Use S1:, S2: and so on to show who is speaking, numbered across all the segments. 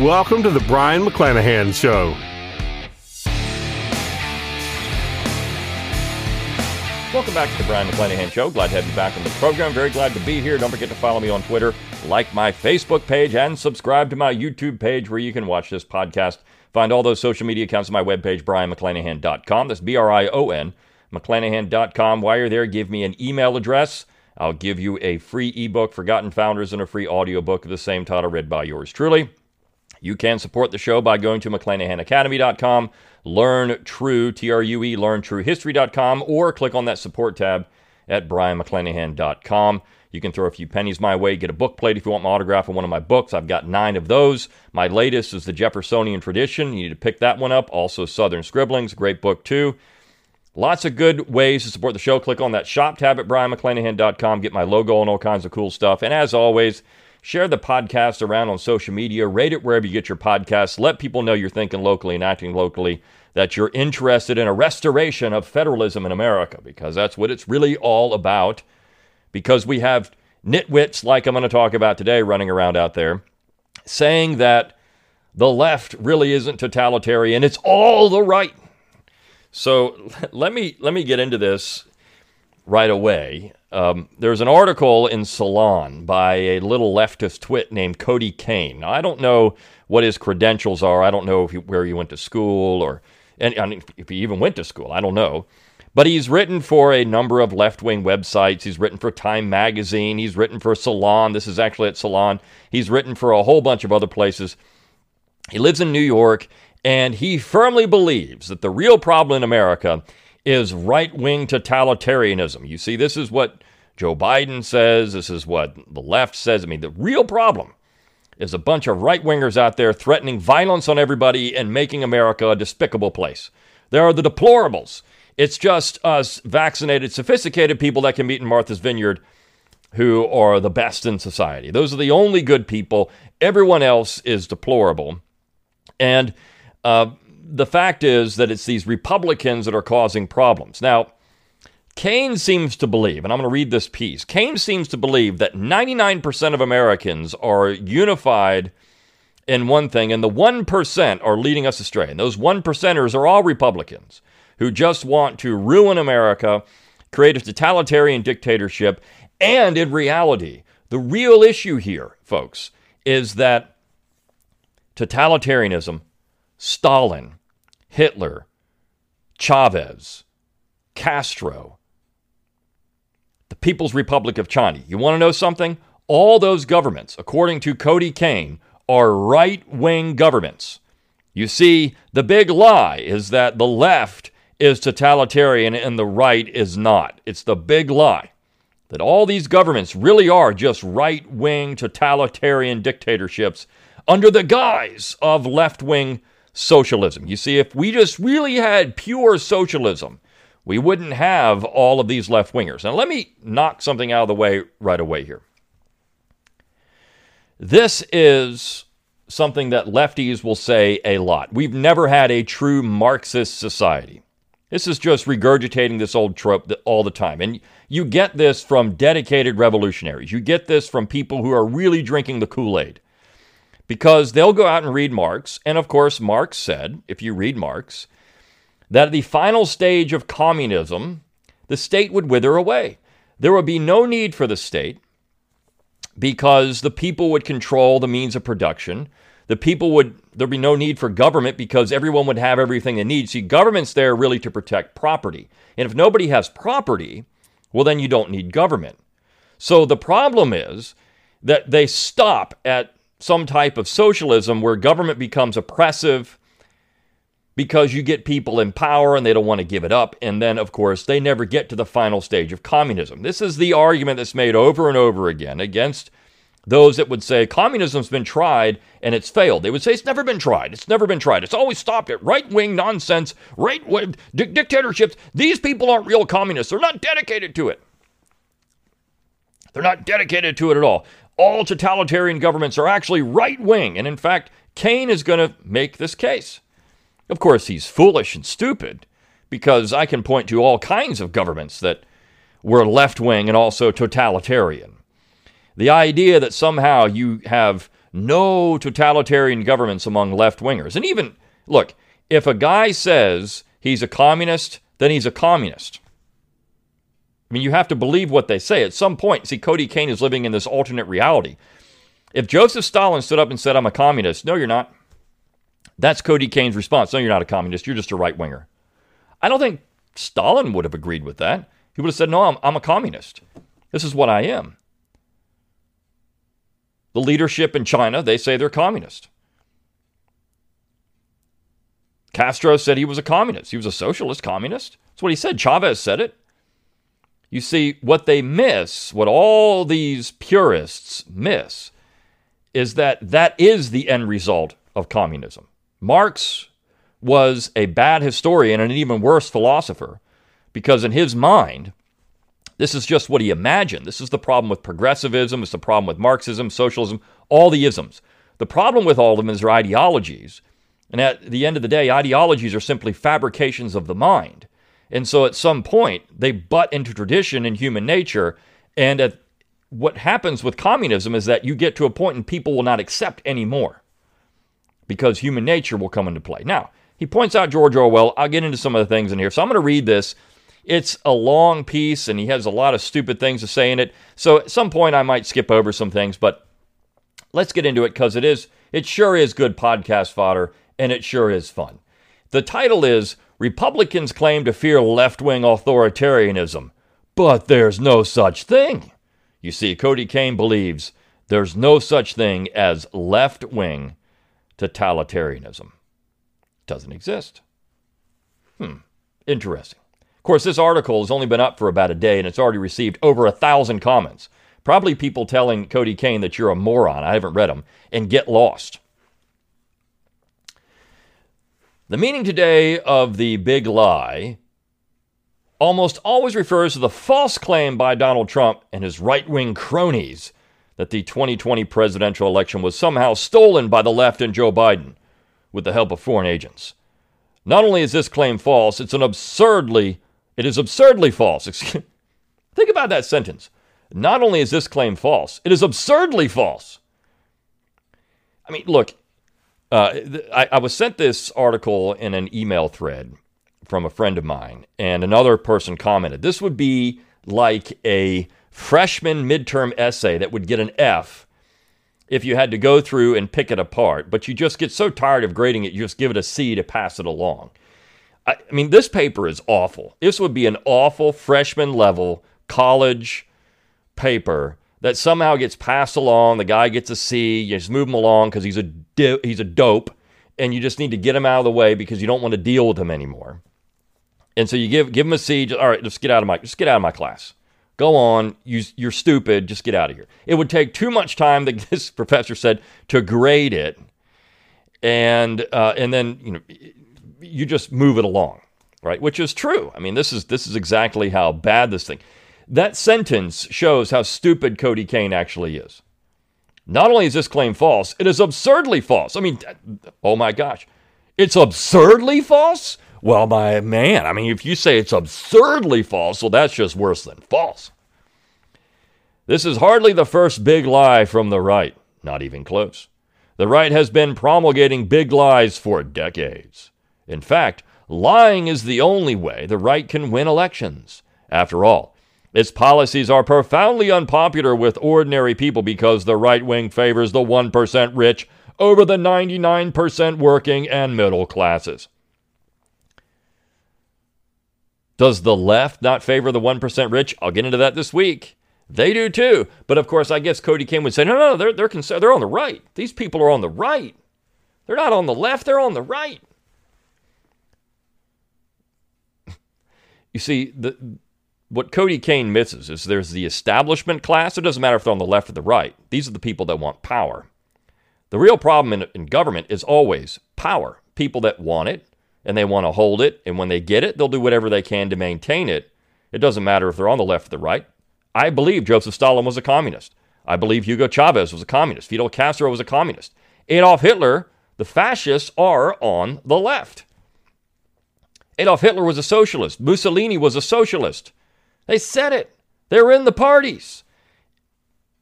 S1: Welcome to the Brion McClanahan Show.
S2: Welcome back to the Brion McClanahan Show. Glad to have you back on the program. Very glad to be here. Don't forget to follow me on Twitter, like my Facebook page, and subscribe to my YouTube page where you can watch this podcast. Find all those social media accounts on my webpage, brionmcclanahan.com. That's B R I O N, mcclanahan.com. While you're there, give me an email address. I'll give you a free ebook, Forgotten Founders, and a free audiobook of the same title read by yours truly. You can support the show by going to McClanahanacademy.com, learn true, T R U E, learntruehistory.com, or click on that support tab at BrionMcClanahan.com. You can throw a few pennies my way, get a book plate if you want my autograph on one of my books. I've got nine of those. My latest is The Jeffersonian Tradition. You need to pick that one up. Also, Southern Scribblings, great book too. Lots of good ways to support the show. Click on that shop tab at BrionMcClanahan.com, get my logo and all kinds of cool stuff. And as always, Share the podcast around on social media, rate it wherever you get your podcasts. Let people know you're thinking locally and acting locally, that you're interested in a restoration of federalism in America, because that's what it's really all about. Because we have nitwits like I'm going to talk about today running around out there saying that the left really isn't totalitarian, it's all the right. So let me let me get into this right away. Um, there's an article in Salon by a little leftist twit named Cody Cain. Now, I don't know what his credentials are. I don't know he, where he went to school or and, if he even went to school. I don't know. But he's written for a number of left wing websites. He's written for Time Magazine. He's written for Salon. This is actually at Salon. He's written for a whole bunch of other places. He lives in New York, and he firmly believes that the real problem in America is right wing totalitarianism. You see, this is what Joe Biden says, this is what the left says. I mean, the real problem is a bunch of right wingers out there threatening violence on everybody and making America a despicable place. There are the deplorables. It's just us vaccinated, sophisticated people that can meet in Martha's Vineyard who are the best in society. Those are the only good people. Everyone else is deplorable. And uh, the fact is that it's these Republicans that are causing problems. Now, Cain seems to believe, and I'm going to read this piece Cain seems to believe that 99% of Americans are unified in one thing, and the 1% are leading us astray. And those 1%ers are all Republicans who just want to ruin America, create a totalitarian dictatorship, and in reality, the real issue here, folks, is that totalitarianism, Stalin, Hitler, Chavez, Castro, the People's Republic of China. You want to know something? All those governments, according to Cody Cain, are right wing governments. You see, the big lie is that the left is totalitarian and the right is not. It's the big lie that all these governments really are just right wing totalitarian dictatorships under the guise of left wing socialism. You see, if we just really had pure socialism, we wouldn't have all of these left wingers. Now, let me knock something out of the way right away here. This is something that lefties will say a lot. We've never had a true Marxist society. This is just regurgitating this old trope all the time. And you get this from dedicated revolutionaries. You get this from people who are really drinking the Kool Aid because they'll go out and read Marx. And of course, Marx said, if you read Marx, that at the final stage of communism, the state would wither away. There would be no need for the state because the people would control the means of production. The people would, there'd be no need for government because everyone would have everything they need. See, government's there really to protect property. And if nobody has property, well, then you don't need government. So the problem is that they stop at some type of socialism where government becomes oppressive because you get people in power and they don't want to give it up. And then, of course, they never get to the final stage of communism. This is the argument that's made over and over again against those that would say communism's been tried and it's failed. They would say it's never been tried. It's never been tried. It's always stopped at right wing nonsense, right wing di- dictatorships. These people aren't real communists. They're not dedicated to it. They're not dedicated to it at all. All totalitarian governments are actually right wing. And in fact, Cain is going to make this case. Of course, he's foolish and stupid because I can point to all kinds of governments that were left wing and also totalitarian. The idea that somehow you have no totalitarian governments among left wingers, and even, look, if a guy says he's a communist, then he's a communist. I mean, you have to believe what they say. At some point, see, Cody Cain is living in this alternate reality. If Joseph Stalin stood up and said, I'm a communist, no, you're not. That's Cody Cain's response. No, you're not a communist. You're just a right winger. I don't think Stalin would have agreed with that. He would have said, No, I'm, I'm a communist. This is what I am. The leadership in China, they say they're communist. Castro said he was a communist. He was a socialist communist. That's what he said. Chavez said it. You see, what they miss, what all these purists miss, is that that is the end result of communism. Marx was a bad historian and an even worse philosopher because, in his mind, this is just what he imagined. This is the problem with progressivism, it's the problem with Marxism, socialism, all the isms. The problem with all of them is their ideologies. And at the end of the day, ideologies are simply fabrications of the mind. And so at some point, they butt into tradition and human nature. And at, what happens with communism is that you get to a point and people will not accept anymore because human nature will come into play. Now, he points out George Orwell. I'll get into some of the things in here. So I'm going to read this. It's a long piece and he has a lot of stupid things to say in it. So at some point I might skip over some things, but let's get into it because it is it sure is good podcast fodder and it sure is fun. The title is Republicans claim to fear left-wing authoritarianism, but there's no such thing. You see, Cody Cain believes there's no such thing as left-wing totalitarianism. Doesn't exist. Hmm, interesting. Of course, this article has only been up for about a day and it's already received over a thousand comments. Probably people telling Cody Cain that you're a moron. I haven't read them. And get lost. The meaning today of the big lie almost always refers to the false claim by Donald Trump and his right wing cronies that the 2020 presidential election was somehow stolen by the left and Joe Biden with the help of foreign agents. Not only is this claim false, it's an absurdly it is absurdly false. Think about that sentence. Not only is this claim false, it is absurdly false. I mean, look, uh, I, I was sent this article in an email thread from a friend of mine, and another person commented. This would be like a freshman midterm essay that would get an F if you had to go through and pick it apart, but you just get so tired of grading it, you just give it a C to pass it along. I, I mean, this paper is awful. This would be an awful freshman level college paper that somehow gets passed along. The guy gets a C. You just move him along because he's a he's a dope, and you just need to get him out of the way because you don't want to deal with him anymore. And so you give give him a C. Just, all right, just get out of my just get out of my class. Go on. You, you're stupid. Just get out of here. It would take too much time, that this professor said, to grade it. And, uh, and then, you know, you just move it along, right? Which is true. I mean, this is, this is exactly how bad this thing. That sentence shows how stupid Cody Cain actually is. Not only is this claim false, it is absurdly false. I mean, oh my gosh. It's absurdly false? Well, my man, I mean, if you say it's absurdly false, well, that's just worse than false. This is hardly the first big lie from the right, not even close. The right has been promulgating big lies for decades. In fact, lying is the only way the right can win elections. After all, its policies are profoundly unpopular with ordinary people because the right wing favors the 1% rich over the 99% working and middle classes. Does the left not favor the 1% rich? I'll get into that this week. They do too. But of course, I guess Cody Cain would say, no, no, they're, they're, cons- they're on the right. These people are on the right. They're not on the left, they're on the right. You see, the, what Cody Cain misses is there's the establishment class. It doesn't matter if they're on the left or the right. These are the people that want power. The real problem in, in government is always power. People that want it and they want to hold it, and when they get it, they'll do whatever they can to maintain it. It doesn't matter if they're on the left or the right. I believe Joseph Stalin was a communist. I believe Hugo Chavez was a communist. Fidel Castro was a communist. Adolf Hitler, the fascists are on the left. Adolf Hitler was a socialist. Mussolini was a socialist. They said it. They were in the parties.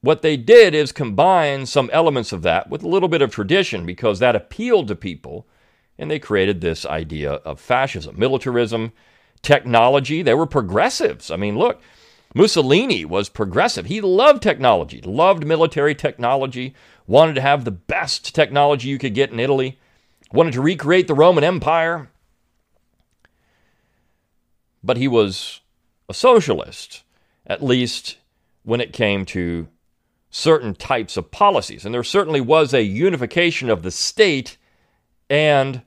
S2: What they did is combine some elements of that with a little bit of tradition because that appealed to people, and they created this idea of fascism, militarism, technology. They were progressives. I mean, look, Mussolini was progressive. He loved technology, loved military technology, wanted to have the best technology you could get in Italy, wanted to recreate the Roman Empire. But he was a socialist, at least when it came to certain types of policies. And there certainly was a unification of the state and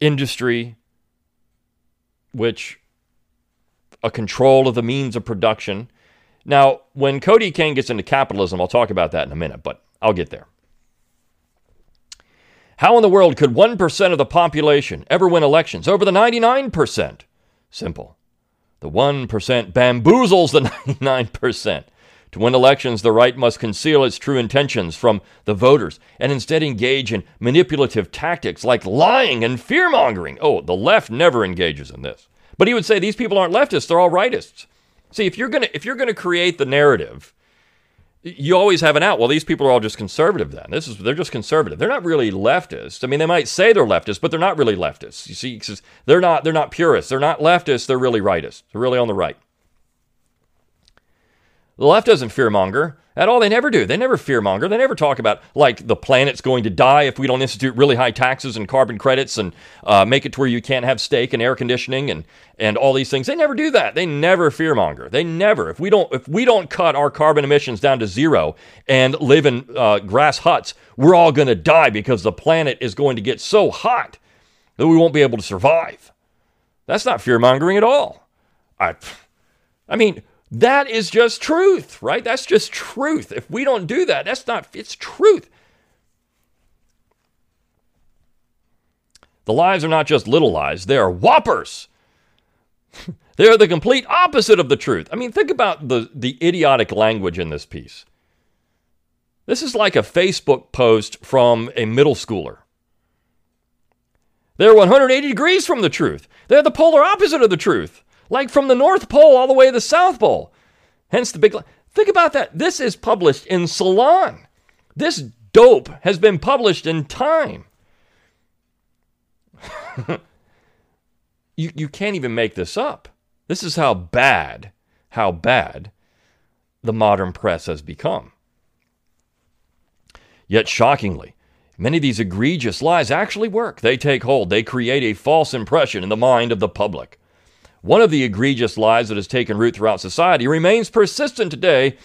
S2: industry, which a control of the means of production. Now, when Cody Cain gets into capitalism, I'll talk about that in a minute, but I'll get there. How in the world could 1% of the population ever win elections over the 99%? Simple. The 1% bamboozles the 99%. To win elections, the right must conceal its true intentions from the voters and instead engage in manipulative tactics like lying and fear mongering. Oh, the left never engages in this. But he would say these people aren't leftists, they're all rightists. See, if you're gonna if you're gonna create the narrative, you always have an out. Well, these people are all just conservative then. This is they're just conservative. They're not really leftist. I mean, they might say they're leftists, but they're not really leftists. You see, they're not they're not purists. They're not leftists. They're really rightists. They're really on the right. The left doesn't fearmonger at all. They never do. They never fearmonger. They never talk about like the planet's going to die if we don't institute really high taxes and carbon credits and uh, make it to where you can't have steak and air conditioning and and all these things. They never do that. They never fearmonger. They never. If we don't if we don't cut our carbon emissions down to zero and live in uh, grass huts, we're all going to die because the planet is going to get so hot that we won't be able to survive. That's not fearmongering at all. I, I mean that is just truth, right? That's just truth. If we don't do that, that's not, it's truth. The lies are not just little lies, they are whoppers. they are the complete opposite of the truth. I mean, think about the, the idiotic language in this piece. This is like a Facebook post from a middle schooler. They're 180 degrees from the truth. They're the polar opposite of the truth like from the North Pole all the way to the South Pole. Hence the big. Think about that. This is published in Salon. This dope has been published in Time. you, you can't even make this up. This is how bad, how bad the modern press has become. Yet, shockingly, many of these egregious lies actually work. They take hold, they create a false impression in the mind of the public. One of the egregious lies that has taken root throughout society remains persistent today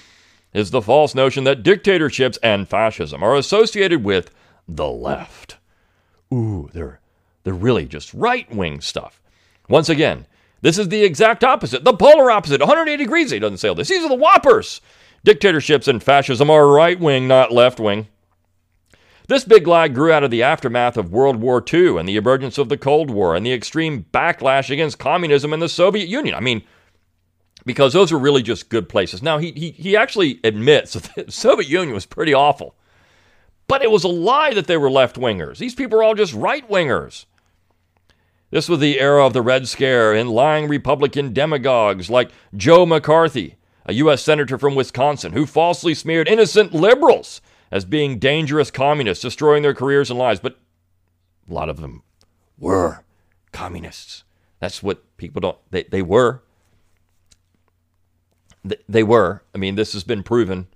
S2: is the false notion that dictatorships and fascism are associated with the left. Ooh, they're they're really just right-wing stuff. Once again, this is the exact opposite, the polar opposite, 180 degrees. He doesn't say all this. These are the whoppers. Dictatorships and fascism are right-wing, not left-wing. This big lie grew out of the aftermath of World War II and the emergence of the Cold War and the extreme backlash against communism in the Soviet Union. I mean, because those are really just good places. Now, he, he, he actually admits that the Soviet Union was pretty awful. But it was a lie that they were left wingers. These people are all just right wingers. This was the era of the Red Scare and lying Republican demagogues like Joe McCarthy, a U.S. Senator from Wisconsin, who falsely smeared innocent liberals as being dangerous communists, destroying their careers and lives. But a lot of them were communists. That's what people don't, they, they were. They, they were. I mean, this has been proven.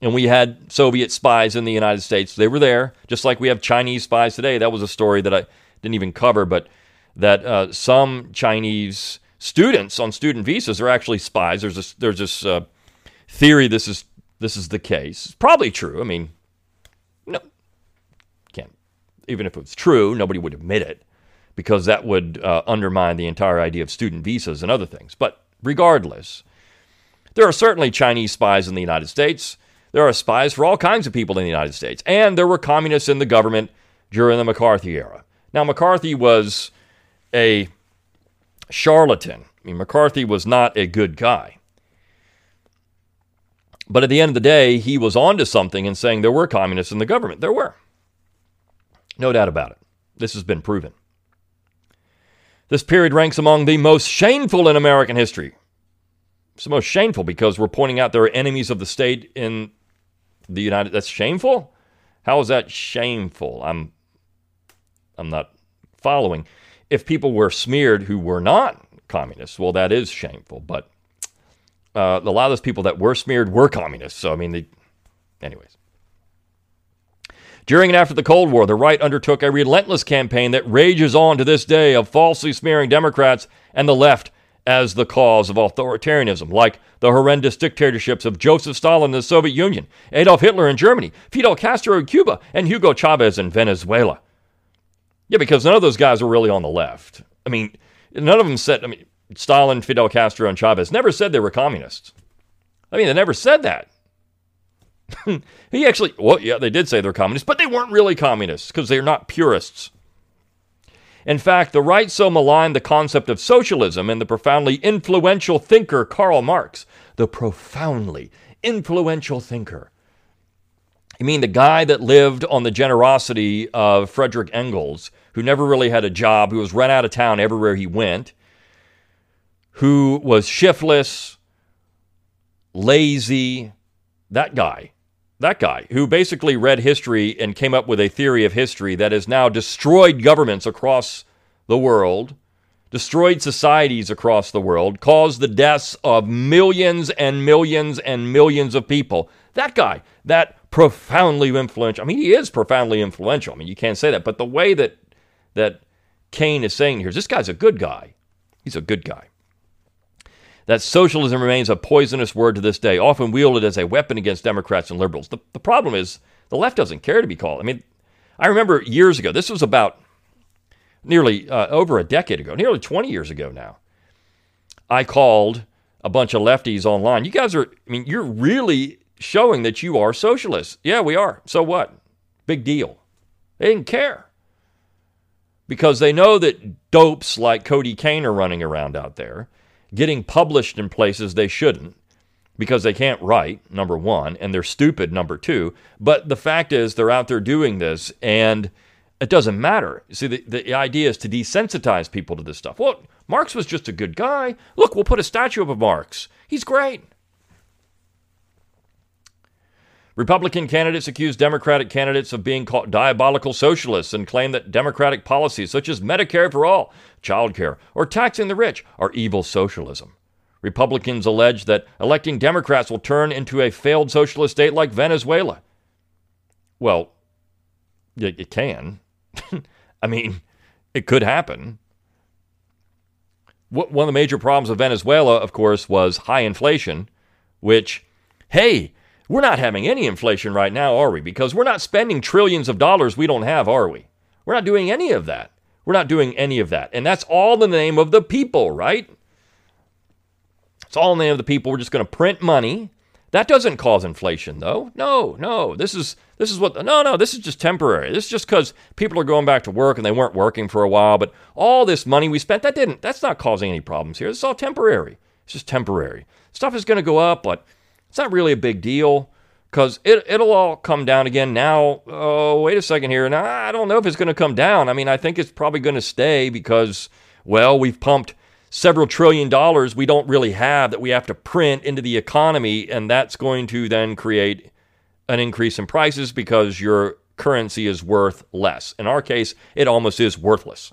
S2: And we had Soviet spies in the United States. They were there, just like we have Chinese spies today. That was a story that I didn't even cover, but that uh, some Chinese students on student visas are actually spies. There's this, there's this uh, theory this is this is the case. It's probably true. I mean, no, can't. Even if it was true, nobody would admit it because that would uh, undermine the entire idea of student visas and other things. But regardless, there are certainly Chinese spies in the United States. There are spies for all kinds of people in the United States. And there were communists in the government during the McCarthy era. Now, McCarthy was a charlatan. I mean, McCarthy was not a good guy. But at the end of the day, he was onto something in saying there were communists in the government. There were. No doubt about it. This has been proven. This period ranks among the most shameful in American history. It's the most shameful because we're pointing out there are enemies of the state in the United That's shameful? How is that shameful? I'm I'm not following. If people were smeared who were not communists, well, that is shameful. But uh, a lot of those people that were smeared were communists. So, I mean, they, anyways. During and after the Cold War, the right undertook a relentless campaign that rages on to this day of falsely smearing Democrats and the left as the cause of authoritarianism, like the horrendous dictatorships of Joseph Stalin in the Soviet Union, Adolf Hitler in Germany, Fidel Castro in Cuba, and Hugo Chavez in Venezuela. Yeah, because none of those guys were really on the left. I mean, none of them said, I mean, Stalin, Fidel Castro, and Chavez never said they were communists. I mean, they never said that. he actually, well, yeah, they did say they're communists, but they weren't really communists because they're not purists. In fact, the right so maligned the concept of socialism and the profoundly influential thinker Karl Marx, the profoundly influential thinker. You mean the guy that lived on the generosity of Frederick Engels, who never really had a job, who was run out of town everywhere he went, who was shiftless, lazy, that guy that guy who basically read history and came up with a theory of history that has now destroyed governments across the world, destroyed societies across the world, caused the deaths of millions and millions and millions of people. That guy, that profoundly influential. I mean, he is profoundly influential. I mean, you can't say that, but the way that that Cain is saying here is this guy's a good guy. He's a good guy that socialism remains a poisonous word to this day, often wielded as a weapon against Democrats and liberals. The, the problem is the left doesn't care to be called. I mean, I remember years ago, this was about nearly uh, over a decade ago, nearly 20 years ago now. I called a bunch of lefties online. You guys are, I mean, you're really showing that you are socialists. Yeah, we are. So what? Big deal. They didn't care because they know that dopes like Cody Cain are running around out there getting published in places they shouldn't because they can't write, number one, and they're stupid, number two. But the fact is, they're out there doing this, and it doesn't matter. See, the, the idea is to desensitize people to this stuff. Well, Marx was just a good guy. Look, we'll put a statue up of Marx. He's great. Republican candidates accuse Democratic candidates of being called diabolical socialists and claim that Democratic policies such as Medicare for all, child care, or taxing the rich are evil socialism. Republicans allege that electing Democrats will turn into a failed socialist state like Venezuela. Well, it can. I mean, it could happen. One of the major problems of Venezuela, of course, was high inflation, which, hey, we're not having any inflation right now, are we? Because we're not spending trillions of dollars we don't have, are we? We're not doing any of that. We're not doing any of that. And that's all the name of the people, right? It's all in the name of the people. We're just going to print money. That doesn't cause inflation, though. No, no. This is this is what. No, no. This is just temporary. This is just because people are going back to work and they weren't working for a while. But all this money we spent, that didn't. That's not causing any problems here. It's all temporary. It's just temporary. Stuff is going to go up, but it's not really a big deal because it, it'll all come down again now. Oh, wait a second here. Now, I don't know if it's going to come down. I mean, I think it's probably going to stay because, well, we've pumped several trillion dollars we don't really have that we have to print into the economy, and that's going to then create an increase in prices because your currency is worth less. In our case, it almost is worthless.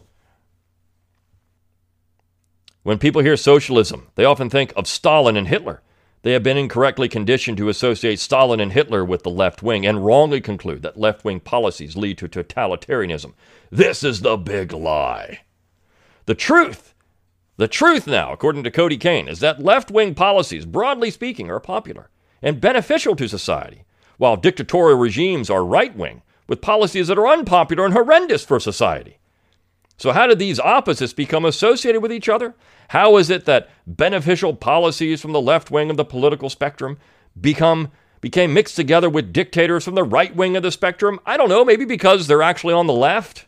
S2: When people hear socialism, they often think of Stalin and Hitler. They have been incorrectly conditioned to associate Stalin and Hitler with the left wing and wrongly conclude that left wing policies lead to totalitarianism. This is the big lie. The truth, the truth now, according to Cody Cain, is that left wing policies, broadly speaking, are popular and beneficial to society, while dictatorial regimes are right wing with policies that are unpopular and horrendous for society. So, how did these opposites become associated with each other? How is it that beneficial policies from the left wing of the political spectrum become became mixed together with dictators from the right wing of the spectrum? I don't know, maybe because they're actually on the left.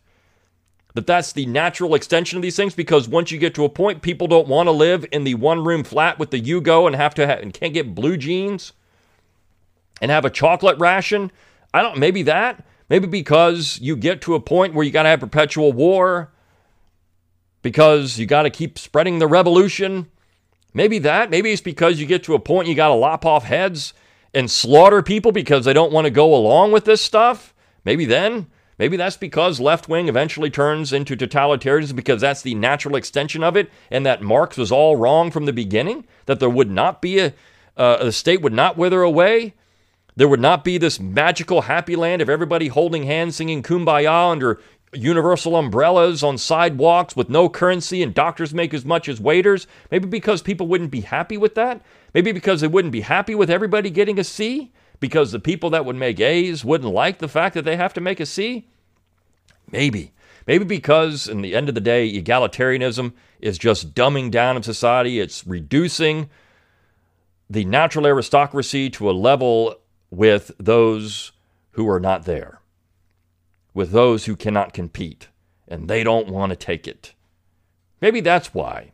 S2: That that's the natural extension of these things because once you get to a point people don't want to live in the one room flat with the Yugo and have to have, and can't get blue jeans and have a chocolate ration. I don't maybe that. Maybe because you get to a point where you got to have perpetual war because you got to keep spreading the revolution. Maybe that. Maybe it's because you get to a point you got to lop off heads and slaughter people because they don't want to go along with this stuff. Maybe then. Maybe that's because left wing eventually turns into totalitarianism because that's the natural extension of it, and that Marx was all wrong from the beginning. That there would not be a uh, the state would not wither away. There would not be this magical happy land of everybody holding hands, singing "Kumbaya" under universal umbrellas on sidewalks with no currency and doctors make as much as waiters. Maybe because people wouldn't be happy with that. Maybe because they wouldn't be happy with everybody getting a C. Because the people that would make A's wouldn't like the fact that they have to make a C. Maybe. Maybe because, in the end of the day, egalitarianism is just dumbing down of society. It's reducing the natural aristocracy to a level with those who are not there with those who cannot compete, and they don't want to take it. Maybe that's why.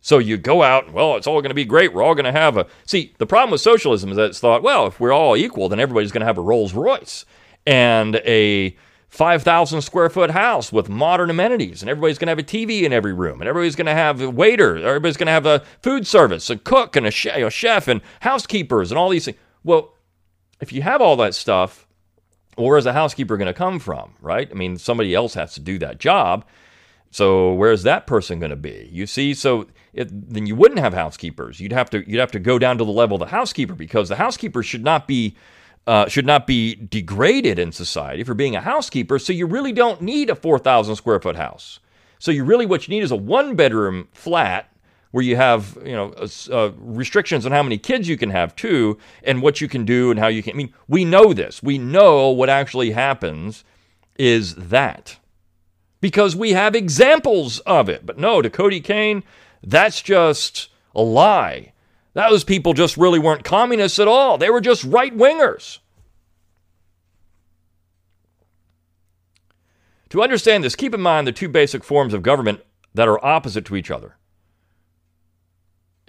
S2: So you go out, well, it's all going to be great. We're all going to have a. See, the problem with socialism is that it's thought, well, if we're all equal, then everybody's going to have a Rolls Royce and a 5,000 square foot house with modern amenities, and everybody's going to have a TV in every room, and everybody's going to have a waiter, everybody's going to have a food service, a cook, and a chef, and housekeepers, and all these things. Well, if you have all that stuff, where is a housekeeper going to come from, right? I mean, somebody else has to do that job. So where's that person going to be? You see, so it, then you wouldn't have housekeepers. You'd have to you'd have to go down to the level of the housekeeper because the housekeeper should not be uh, should not be degraded in society for being a housekeeper. So you really don't need a four thousand square foot house. So you really what you need is a one bedroom flat where you have you know uh, restrictions on how many kids you can have too, and what you can do and how you can. I mean, we know this. We know what actually happens is that because we have examples of it. But no, to Cody Cain, that's just a lie. Those people just really weren't communists at all. They were just right wingers. To understand this, keep in mind the two basic forms of government that are opposite to each other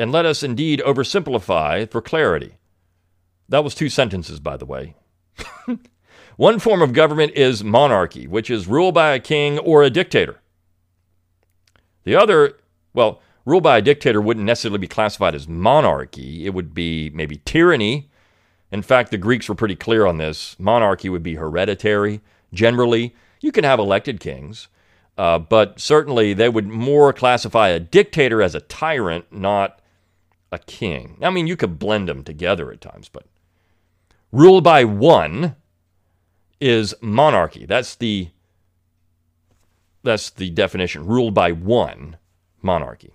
S2: and let us indeed oversimplify for clarity. That was two sentences, by the way. One form of government is monarchy, which is ruled by a king or a dictator. The other, well, rule by a dictator wouldn't necessarily be classified as monarchy. It would be maybe tyranny. In fact, the Greeks were pretty clear on this. Monarchy would be hereditary. Generally, you can have elected kings, uh, but certainly they would more classify a dictator as a tyrant, not a king. I mean, you could blend them together at times, but rule by one is monarchy. That's the that's the definition. Ruled by one monarchy.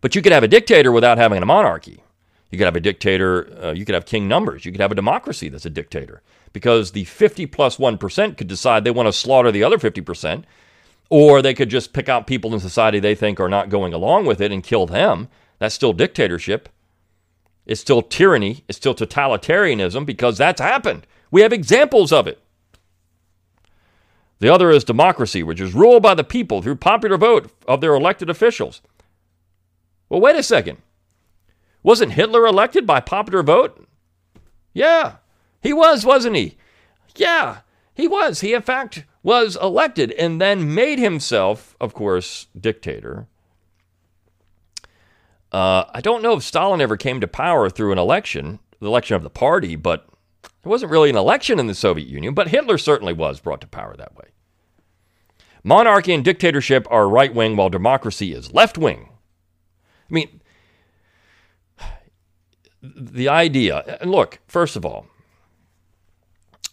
S2: But you could have a dictator without having a monarchy. You could have a dictator, uh, you could have king numbers. You could have a democracy that's a dictator because the 50 plus 1 could decide they want to slaughter the other 50%, or they could just pick out people in society they think are not going along with it and kill them. That's still dictatorship. It's still tyranny. It's still totalitarianism because that's happened. We have examples of it. The other is democracy, which is ruled by the people through popular vote of their elected officials. Well, wait a second. Wasn't Hitler elected by popular vote? Yeah, he was, wasn't he? Yeah, he was. He, in fact, was elected and then made himself, of course, dictator uh, I don't know if Stalin ever came to power through an election, the election of the party, but there wasn't really an election in the Soviet Union, but Hitler certainly was brought to power that way. Monarchy and dictatorship are right wing, while democracy is left wing. I mean, the idea, and look, first of all,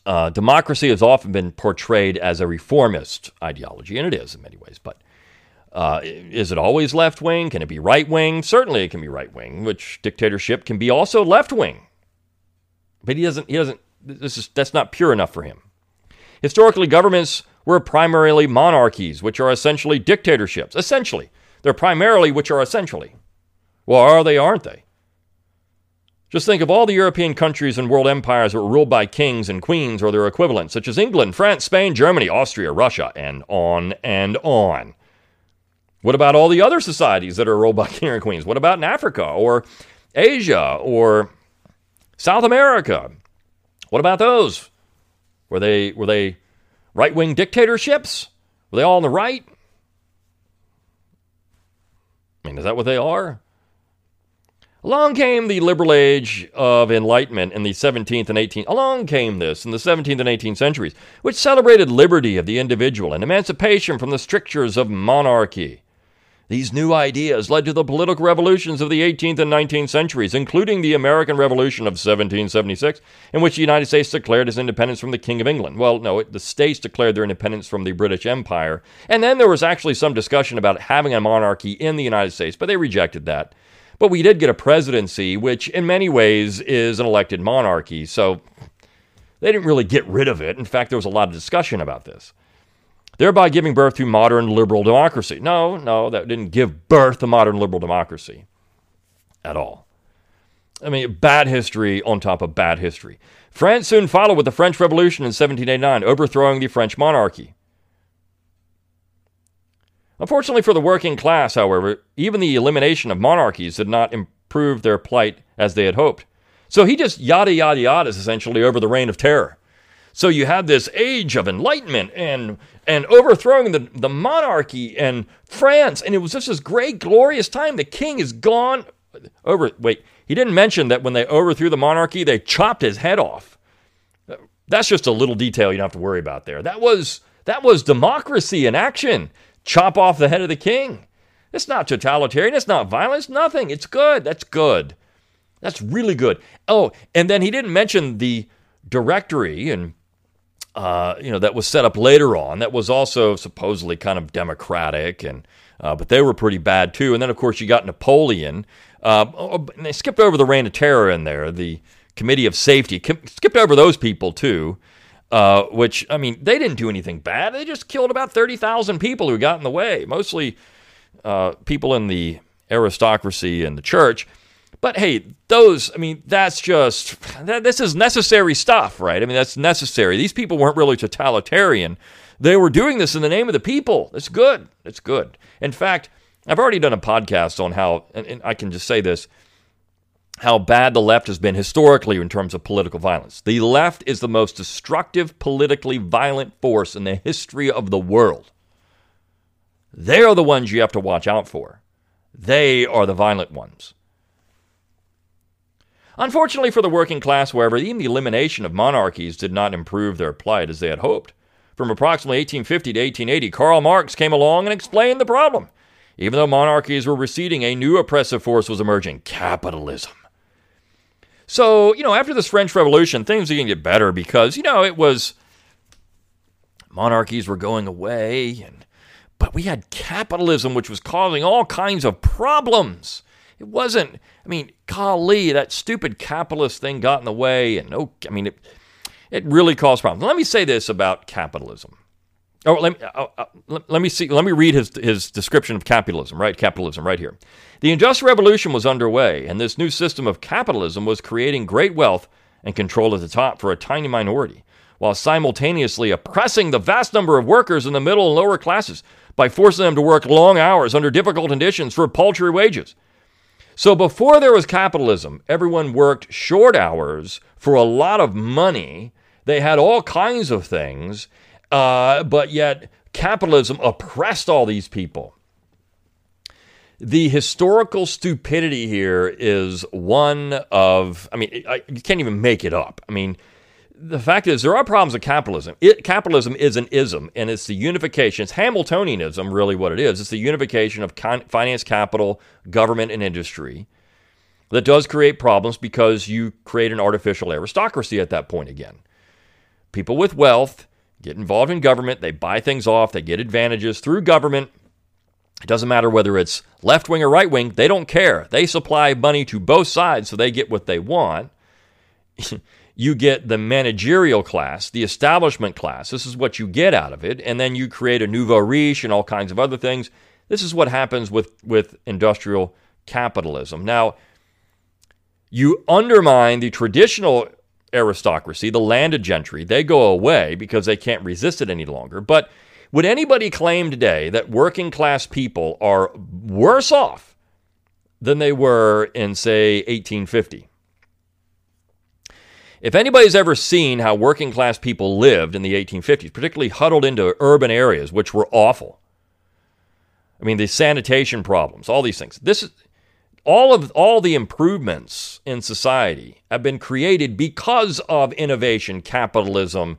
S2: uh, democracy has often been portrayed as a reformist ideology, and it is in many ways, but uh, is it always left wing? Can it be right wing? Certainly, it can be right wing. Which dictatorship can be also left wing. But he doesn't. He doesn't. This is that's not pure enough for him. Historically, governments were primarily monarchies, which are essentially dictatorships. Essentially. They're primarily which are essentially. Well, are they, aren't they? Just think of all the European countries and world empires that were ruled by kings and queens or their equivalents, such as England, France, Spain, Germany, Austria, Russia, and on and on. What about all the other societies that are ruled by king and queens? What about in Africa or Asia or South America? What about those? Were they were they right-wing dictatorships? Were they all on the right? I mean, is that what they are? Along came the liberal age of enlightenment in the 17th and 18th. Along came this in the 17th and 18th centuries, which celebrated liberty of the individual and emancipation from the strictures of monarchy. These new ideas led to the political revolutions of the 18th and 19th centuries, including the American Revolution of 1776, in which the United States declared its independence from the King of England. Well, no, the states declared their independence from the British Empire. And then there was actually some discussion about having a monarchy in the United States, but they rejected that. But we did get a presidency, which in many ways is an elected monarchy. So they didn't really get rid of it. In fact, there was a lot of discussion about this thereby giving birth to modern liberal democracy. No, no, that didn't give birth to modern liberal democracy at all. I mean, bad history on top of bad history. France soon followed with the French Revolution in 1789, overthrowing the French monarchy. Unfortunately for the working class, however, even the elimination of monarchies did not improve their plight as they had hoped. So he just yada yada yada is essentially over the reign of terror. So you had this age of enlightenment and and overthrowing the, the monarchy and France, and it was just this great, glorious time. The king is gone. Over wait, he didn't mention that when they overthrew the monarchy, they chopped his head off. That's just a little detail you don't have to worry about there. That was that was democracy in action. Chop off the head of the king. It's not totalitarian. It's not violence. Nothing. It's good. That's good. That's really good. Oh, and then he didn't mention the directory and uh, you know, that was set up later on. That was also supposedly kind of democratic, and uh, but they were pretty bad too. And then, of course, you got Napoleon. Uh, oh, and they skipped over the Reign of Terror in there. The Committee of Safety skipped over those people too. Uh, which I mean, they didn't do anything bad. They just killed about thirty thousand people who got in the way, mostly uh, people in the aristocracy and the church. But hey, those, I mean, that's just, that, this is necessary stuff, right? I mean, that's necessary. These people weren't really totalitarian. They were doing this in the name of the people. It's good. It's good. In fact, I've already done a podcast on how, and, and I can just say this, how bad the left has been historically in terms of political violence. The left is the most destructive, politically violent force in the history of the world. They are the ones you have to watch out for. They are the violent ones. Unfortunately for the working class, however, even the elimination of monarchies did not improve their plight as they had hoped. From approximately 1850 to 1880, Karl Marx came along and explained the problem. Even though monarchies were receding, a new oppressive force was emerging capitalism. So, you know, after this French Revolution, things began to get better because, you know, it was monarchies were going away and but we had capitalism which was causing all kinds of problems. It wasn't, I mean, golly, that stupid capitalist thing got in the way. And, oh, I mean, it, it really caused problems. Let me say this about capitalism. Oh, let me, uh, uh, let me see. Let me read his, his description of capitalism, right? Capitalism, right here. The Industrial Revolution was underway, and this new system of capitalism was creating great wealth and control at the top for a tiny minority, while simultaneously oppressing the vast number of workers in the middle and lower classes by forcing them to work long hours under difficult conditions for paltry wages. So before there was capitalism, everyone worked short hours for a lot of money. They had all kinds of things, uh, but yet capitalism oppressed all these people. The historical stupidity here is one of, I mean, you can't even make it up. I mean, the fact is, there are problems with capitalism. It, capitalism is an ism, and it's the unification. It's Hamiltonianism, really, what it is. It's the unification of con- finance, capital, government, and industry that does create problems because you create an artificial aristocracy at that point again. People with wealth get involved in government, they buy things off, they get advantages through government. It doesn't matter whether it's left wing or right wing, they don't care. They supply money to both sides so they get what they want. you get the managerial class, the establishment class. This is what you get out of it. And then you create a nouveau riche and all kinds of other things. This is what happens with, with industrial capitalism. Now, you undermine the traditional aristocracy, the landed gentry. They go away because they can't resist it any longer. But would anybody claim today that working class people are worse off than they were in, say, 1850? If anybody's ever seen how working class people lived in the 1850s, particularly huddled into urban areas, which were awful, I mean, the sanitation problems, all these things. This is all of all the improvements in society have been created because of innovation, capitalism,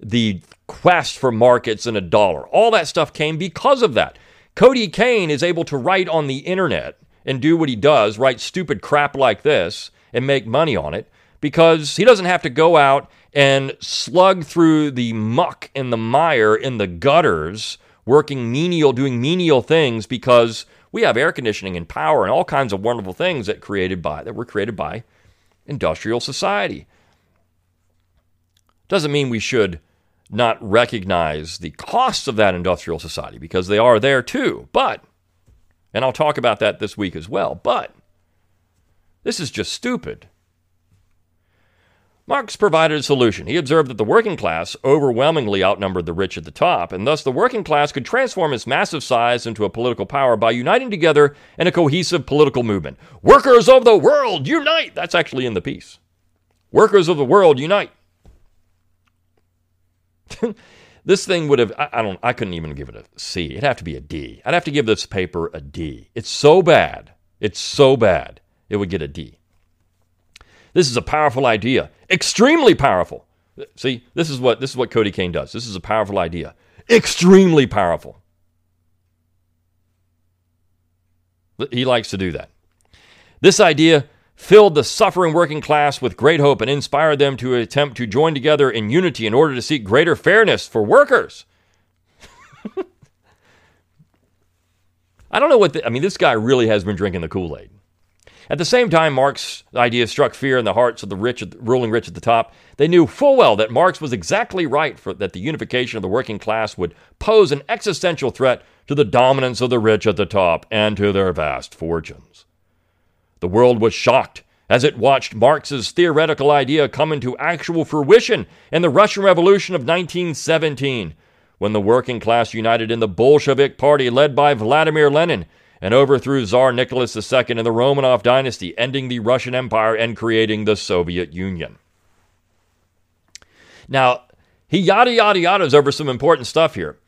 S2: the quest for markets and a dollar. All that stuff came because of that. Cody Cain is able to write on the internet and do what he does, write stupid crap like this and make money on it because he doesn't have to go out and slug through the muck and the mire in the gutters working menial doing menial things because we have air conditioning and power and all kinds of wonderful things that created by that were created by industrial society. Doesn't mean we should not recognize the costs of that industrial society because they are there too. But and I'll talk about that this week as well. But this is just stupid. Marx provided a solution. He observed that the working class overwhelmingly outnumbered the rich at the top, and thus the working class could transform its massive size into a political power by uniting together in a cohesive political movement. Workers of the world, unite! That's actually in the piece. Workers of the world, unite! this thing would have, I, I, don't, I couldn't even give it a C. It'd have to be a D. I'd have to give this paper a D. It's so bad. It's so bad. It would get a D. This is a powerful idea, extremely powerful. See, this is what this is what Cody Cain does. This is a powerful idea, extremely powerful. He likes to do that. This idea filled the suffering working class with great hope and inspired them to attempt to join together in unity in order to seek greater fairness for workers. I don't know what the, I mean. This guy really has been drinking the Kool Aid. At the same time, Marx's idea struck fear in the hearts of the rich, ruling rich at the top. They knew full well that Marx was exactly right for that the unification of the working class would pose an existential threat to the dominance of the rich at the top and to their vast fortunes. The world was shocked as it watched Marx's theoretical idea come into actual fruition in the Russian Revolution of 1917, when the working class united in the Bolshevik Party led by Vladimir Lenin and overthrew Tsar Nicholas II in the Romanov dynasty, ending the Russian Empire and creating the Soviet Union. Now, he yada yada yadas over some important stuff here.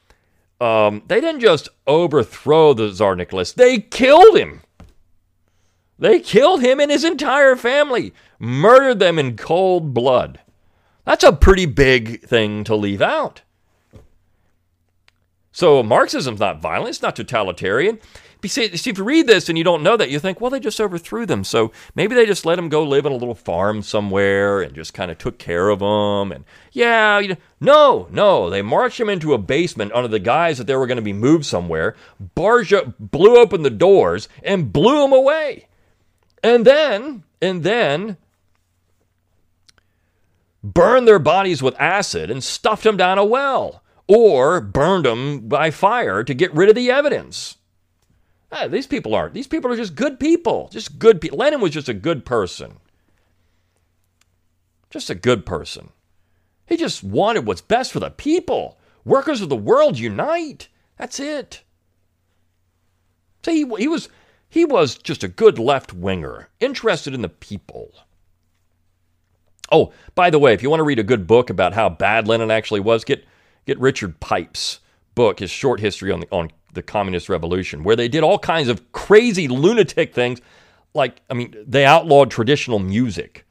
S2: Um, they didn't just overthrow the Tsar Nicholas, they killed him. They killed him and his entire family, murdered them in cold blood. That's a pretty big thing to leave out. So Marxism's not violent, it's not totalitarian. See, if you read this and you don't know that, you think, well, they just overthrew them. So maybe they just let them go live in a little farm somewhere and just kind of took care of them. And yeah, you know, no, no, they marched them into a basement under the guise that they were going to be moved somewhere, Barja blew open the doors, and blew them away. And then, and then, burned their bodies with acid and stuffed them down a well, or burned them by fire to get rid of the evidence. Ah, these people aren't. These people are just good people. Just good people. Lenin was just a good person. Just a good person. He just wanted what's best for the people. Workers of the world unite. That's it. See, he, he was he was just a good left winger, interested in the people. Oh, by the way, if you want to read a good book about how bad Lenin actually was, get get Richard Pipes' book, his short history on the, on the communist revolution, where they did all kinds of crazy lunatic things. Like, I mean, they outlawed traditional music.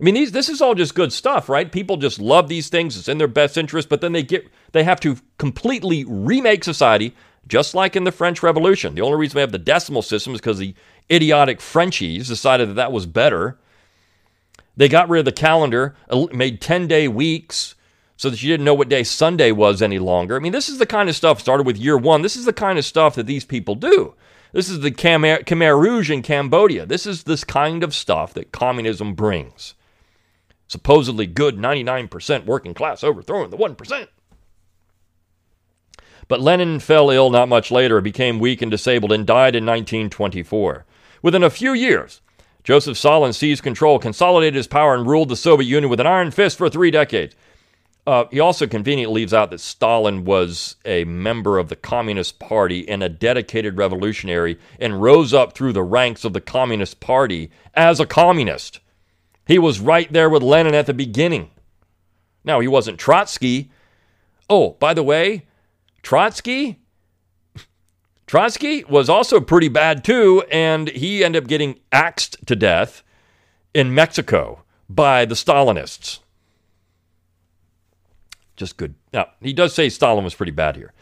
S2: I mean, these this is all just good stuff, right? People just love these things. It's in their best interest, but then they get they have to completely remake society, just like in the French Revolution. The only reason we have the decimal system is because the idiotic Frenchies decided that that was better. They got rid of the calendar, made 10 day weeks, so that you didn't know what day Sunday was any longer. I mean, this is the kind of stuff started with year one. This is the kind of stuff that these people do. This is the Khmer, Khmer Rouge in Cambodia. This is this kind of stuff that communism brings. supposedly good 99% working class overthrowing the 1%. But Lenin fell ill not much later, became weak and disabled, and died in 1924. Within a few years, Joseph Stalin seized control, consolidated his power, and ruled the Soviet Union with an iron fist for three decades. Uh, he also conveniently leaves out that Stalin was a member of the Communist Party and a dedicated revolutionary and rose up through the ranks of the Communist Party as a communist. He was right there with Lenin at the beginning. Now, he wasn't Trotsky. Oh, by the way, Trotsky Trotsky was also pretty bad too, and he ended up getting axed to death in Mexico by the Stalinists. Just good. Now, he does say Stalin was pretty bad here.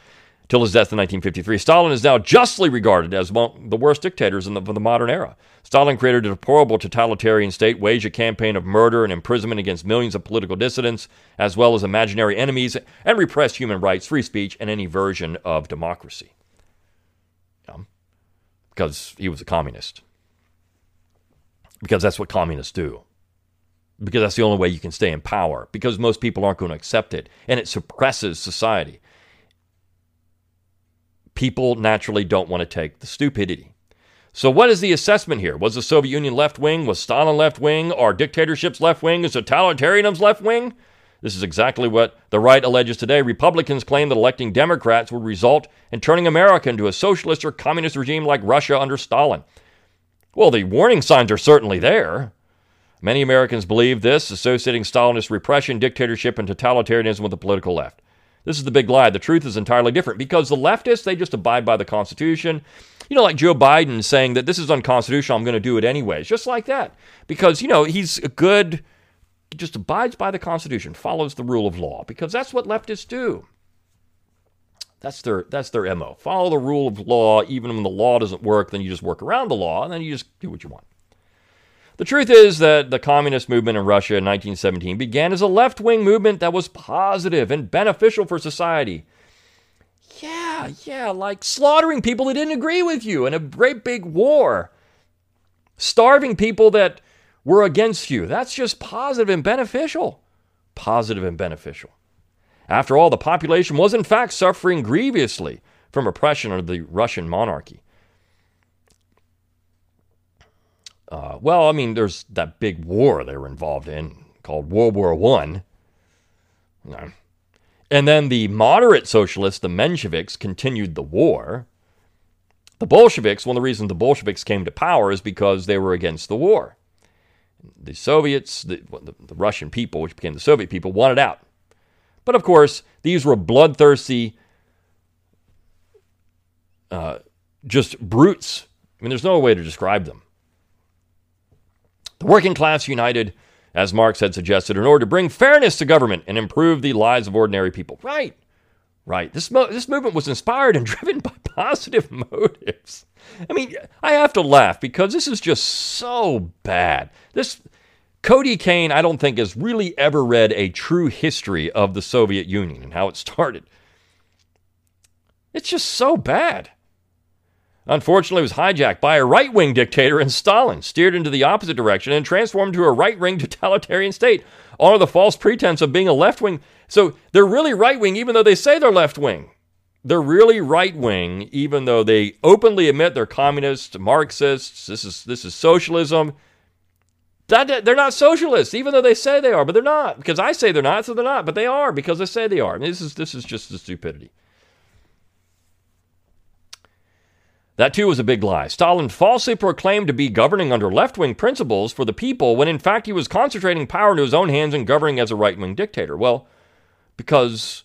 S2: Till his death in 1953, Stalin is now justly regarded as among the worst dictators in the, the modern era. Stalin created a deplorable totalitarian state, waged a campaign of murder and imprisonment against millions of political dissidents, as well as imaginary enemies, and repressed human rights, free speech, and any version of democracy um, because he was a communist. Because that's what communists do. Because that's the only way you can stay in power. Because most people aren't going to accept it. And it suppresses society. People naturally don't want to take the stupidity. So, what is the assessment here? Was the Soviet Union left wing? Was Stalin left wing? Are dictatorships left wing? Is totalitarianism left wing? This is exactly what the right alleges today. Republicans claim that electing Democrats would result in turning America into a socialist or communist regime like Russia under Stalin. Well, the warning signs are certainly there. Many Americans believe this, associating Stalinist repression, dictatorship, and totalitarianism with the political left. This is the big lie. The truth is entirely different because the leftists, they just abide by the Constitution. You know, like Joe Biden saying that this is unconstitutional, I'm going to do it anyways. Just like that. Because, you know, he's a good just abides by the Constitution, follows the rule of law, because that's what leftists do. That's their that's their MO. Follow the rule of law, even when the law doesn't work, then you just work around the law, and then you just do what you want. The truth is that the communist movement in Russia in 1917 began as a left wing movement that was positive and beneficial for society. Yeah, yeah, like slaughtering people that didn't agree with you in a great big war, starving people that were against you. That's just positive and beneficial. Positive and beneficial. After all, the population was in fact suffering grievously from oppression under the Russian monarchy. Uh, well, I mean, there's that big war they were involved in called World War One. And then the moderate socialists, the Mensheviks, continued the war. The Bolsheviks, one of the reasons the Bolsheviks came to power is because they were against the war the Soviets, the, the, the Russian people, which became the Soviet people, wanted out. But of course, these were bloodthirsty, uh, just brutes. I mean, there's no way to describe them. Working class united, as Marx had suggested, in order to bring fairness to government and improve the lives of ordinary people. Right. Right. This, mo- this movement was inspired and driven by positive motives. I mean, I have to laugh because this is just so bad. This Cody Cain, I don't think, has really ever read a true history of the Soviet Union and how it started. It's just so bad. Unfortunately, was hijacked by a right wing dictator in Stalin, steered into the opposite direction, and transformed to a right wing totalitarian state under the false pretense of being a left wing. So they're really right wing, even though they say they're left wing. They're really right wing, even though they openly admit they're communists, Marxists. This is this is socialism. That, they're not socialists, even though they say they are, but they're not. Because I say they're not, so they're not. But they are because they say they are. I mean, this is this is just the stupidity. That too was a big lie. Stalin falsely proclaimed to be governing under left wing principles for the people when in fact he was concentrating power into his own hands and governing as a right wing dictator. Well, because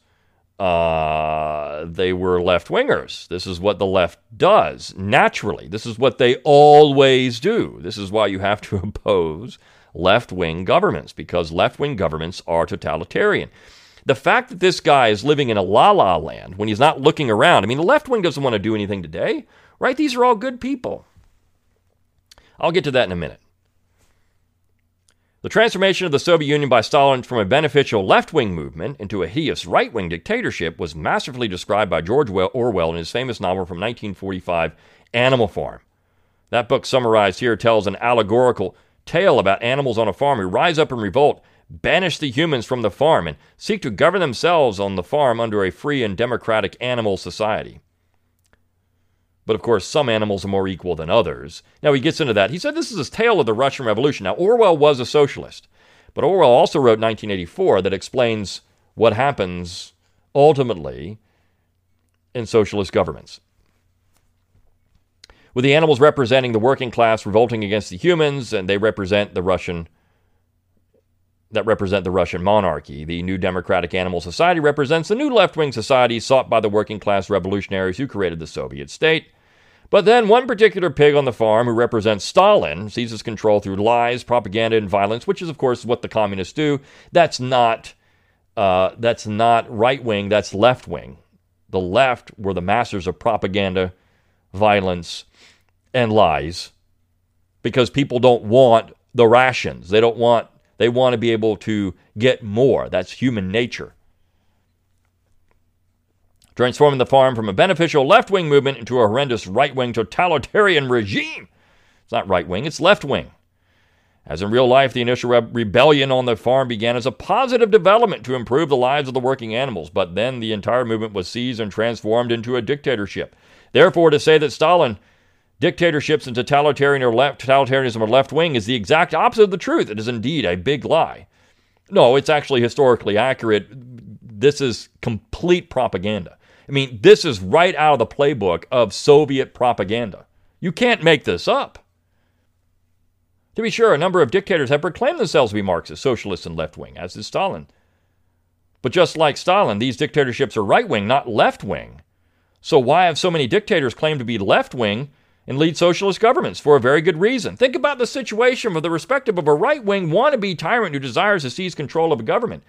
S2: uh, they were left wingers. This is what the left does naturally. This is what they always do. This is why you have to oppose left wing governments because left wing governments are totalitarian. The fact that this guy is living in a la la land when he's not looking around, I mean, the left wing doesn't want to do anything today. Right? These are all good people. I'll get to that in a minute. The transformation of the Soviet Union by Stalin from a beneficial left wing movement into a hideous right wing dictatorship was masterfully described by George Orwell in his famous novel from 1945, Animal Farm. That book, summarized here, tells an allegorical tale about animals on a farm who rise up in revolt, banish the humans from the farm, and seek to govern themselves on the farm under a free and democratic animal society. But of course, some animals are more equal than others. Now, he gets into that. He said this is a tale of the Russian Revolution. Now, Orwell was a socialist, but Orwell also wrote 1984 that explains what happens ultimately in socialist governments. With the animals representing the working class revolting against the humans, and they represent the Russian that represent the Russian monarchy. The New Democratic Animal Society represents the new left wing society sought by the working class revolutionaries who created the Soviet state. But then one particular pig on the farm who represents Stalin seizes control through lies, propaganda, and violence, which is, of course, what the communists do. That's not, uh, that's not right wing, that's left wing. The left were the masters of propaganda, violence, and lies because people don't want the rations. They don't want they want to be able to get more. That's human nature. Transforming the farm from a beneficial left wing movement into a horrendous right wing totalitarian regime. It's not right wing, it's left wing. As in real life, the initial re- rebellion on the farm began as a positive development to improve the lives of the working animals, but then the entire movement was seized and transformed into a dictatorship. Therefore, to say that Stalin dictatorships and totalitarian or left, totalitarianism or left wing is the exact opposite of the truth. It is indeed a big lie. No, it's actually historically accurate. This is complete propaganda. I mean, this is right out of the playbook of Soviet propaganda. You can't make this up. To be sure, a number of dictators have proclaimed themselves to be Marxist, socialist, and left wing, as is Stalin. But just like Stalin, these dictatorships are right wing, not left wing. So why have so many dictators claimed to be left wing and lead socialist governments for a very good reason. Think about the situation from the perspective of a right wing wannabe tyrant who desires to seize control of a government.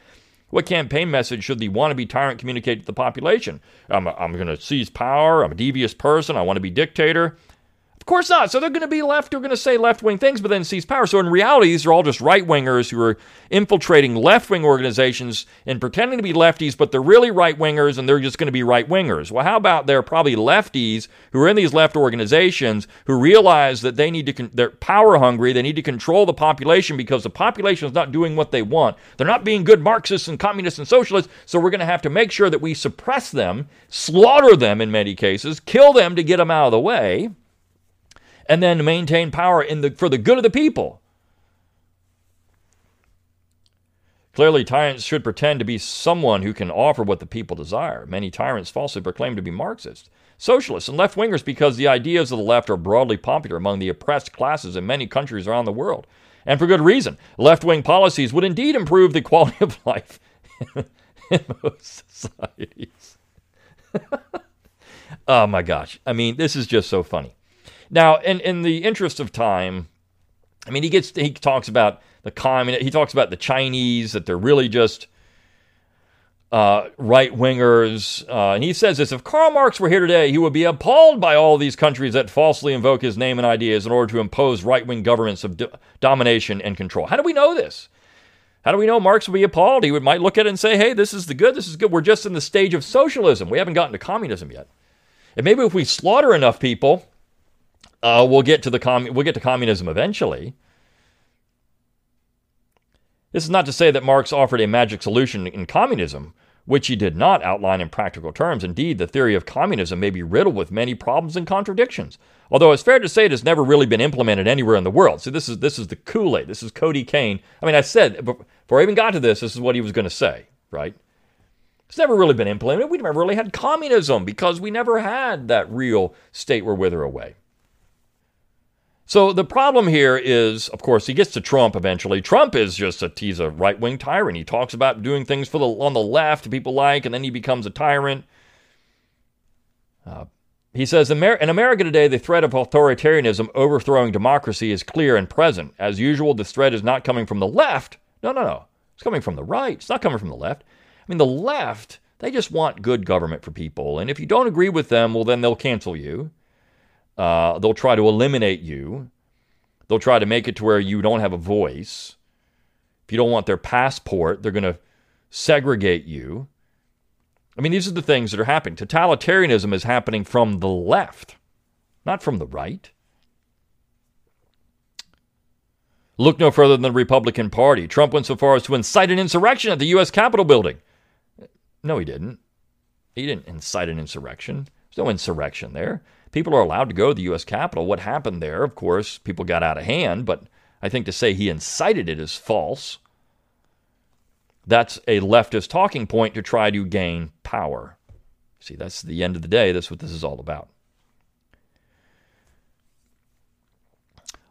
S2: What campaign message should the wannabe tyrant communicate to the population? I'm, I'm going to seize power. I'm a devious person. I want to be dictator. Of course not. So they're going to be left, they're going to say left wing things, but then seize power. So in reality, these are all just right wingers who are infiltrating left wing organizations and pretending to be lefties, but they're really right wingers and they're just going to be right wingers. Well, how about they're probably lefties who are in these left organizations who realize that they need to, con- they're power hungry, they need to control the population because the population is not doing what they want. They're not being good Marxists and communists and socialists, so we're going to have to make sure that we suppress them, slaughter them in many cases, kill them to get them out of the way and then maintain power in the, for the good of the people. Clearly, tyrants should pretend to be someone who can offer what the people desire. Many tyrants falsely proclaim to be Marxists, socialists, and left wingers because the ideas of the left are broadly popular among the oppressed classes in many countries around the world. And for good reason. Left wing policies would indeed improve the quality of life in most societies. oh my gosh. I mean, this is just so funny. Now, in, in the interest of time, I mean, he gets he talks about the communist. He talks about the Chinese that they're really just uh, right wingers, uh, and he says this: if Karl Marx were here today, he would be appalled by all these countries that falsely invoke his name and ideas in order to impose right wing governments of do- domination and control. How do we know this? How do we know Marx would be appalled? He would might look at it and say, "Hey, this is the good. This is good. We're just in the stage of socialism. We haven't gotten to communism yet." And maybe if we slaughter enough people, uh, we'll get to the com- we'll get to communism eventually. This is not to say that Marx offered a magic solution in communism, which he did not outline in practical terms. Indeed, the theory of communism may be riddled with many problems and contradictions. Although it's fair to say it has never really been implemented anywhere in the world. So this is this is the Kool-Aid. This is Cody Cain. I mean, I said before I even got to this, this is what he was going to say, right? It's never really been implemented. We never really had communism because we never had that real state where wither away. So the problem here is, of course, he gets to Trump eventually. Trump is just a he's a right wing tyrant. He talks about doing things for the on the left people like, and then he becomes a tyrant. Uh, he says in America today, the threat of authoritarianism overthrowing democracy is clear and present. As usual, this threat is not coming from the left. No, no, no. It's coming from the right. It's not coming from the left. I mean, the left, they just want good government for people. And if you don't agree with them, well, then they'll cancel you. Uh, they'll try to eliminate you. They'll try to make it to where you don't have a voice. If you don't want their passport, they're going to segregate you. I mean, these are the things that are happening. Totalitarianism is happening from the left, not from the right. Look no further than the Republican Party. Trump went so far as to incite an insurrection at the U.S. Capitol building. No, he didn't. He didn't incite an insurrection. There's no insurrection there. People are allowed to go to the U.S. Capitol. What happened there, of course, people got out of hand, but I think to say he incited it is false. That's a leftist talking point to try to gain power. See, that's the end of the day. That's what this is all about.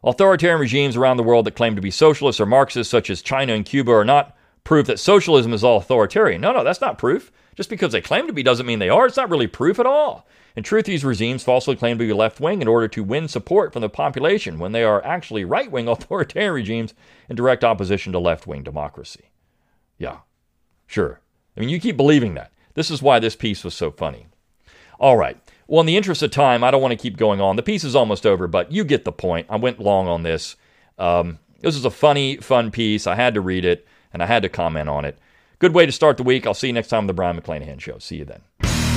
S2: Authoritarian regimes around the world that claim to be socialists or Marxists, such as China and Cuba, are not proof that socialism is all authoritarian. No, no, that's not proof. Just because they claim to be doesn't mean they are. It's not really proof at all. In truth, these regimes falsely claim to be left wing in order to win support from the population when they are actually right wing authoritarian regimes in direct opposition to left wing democracy. Yeah, sure. I mean, you keep believing that. This is why this piece was so funny. All right. Well, in the interest of time, I don't want to keep going on. The piece is almost over, but you get the point. I went long on this. Um, this is a funny, fun piece. I had to read it and I had to comment on it. Good way to start the week. I'll see you next time on the Brion McClanahan Show. See you then.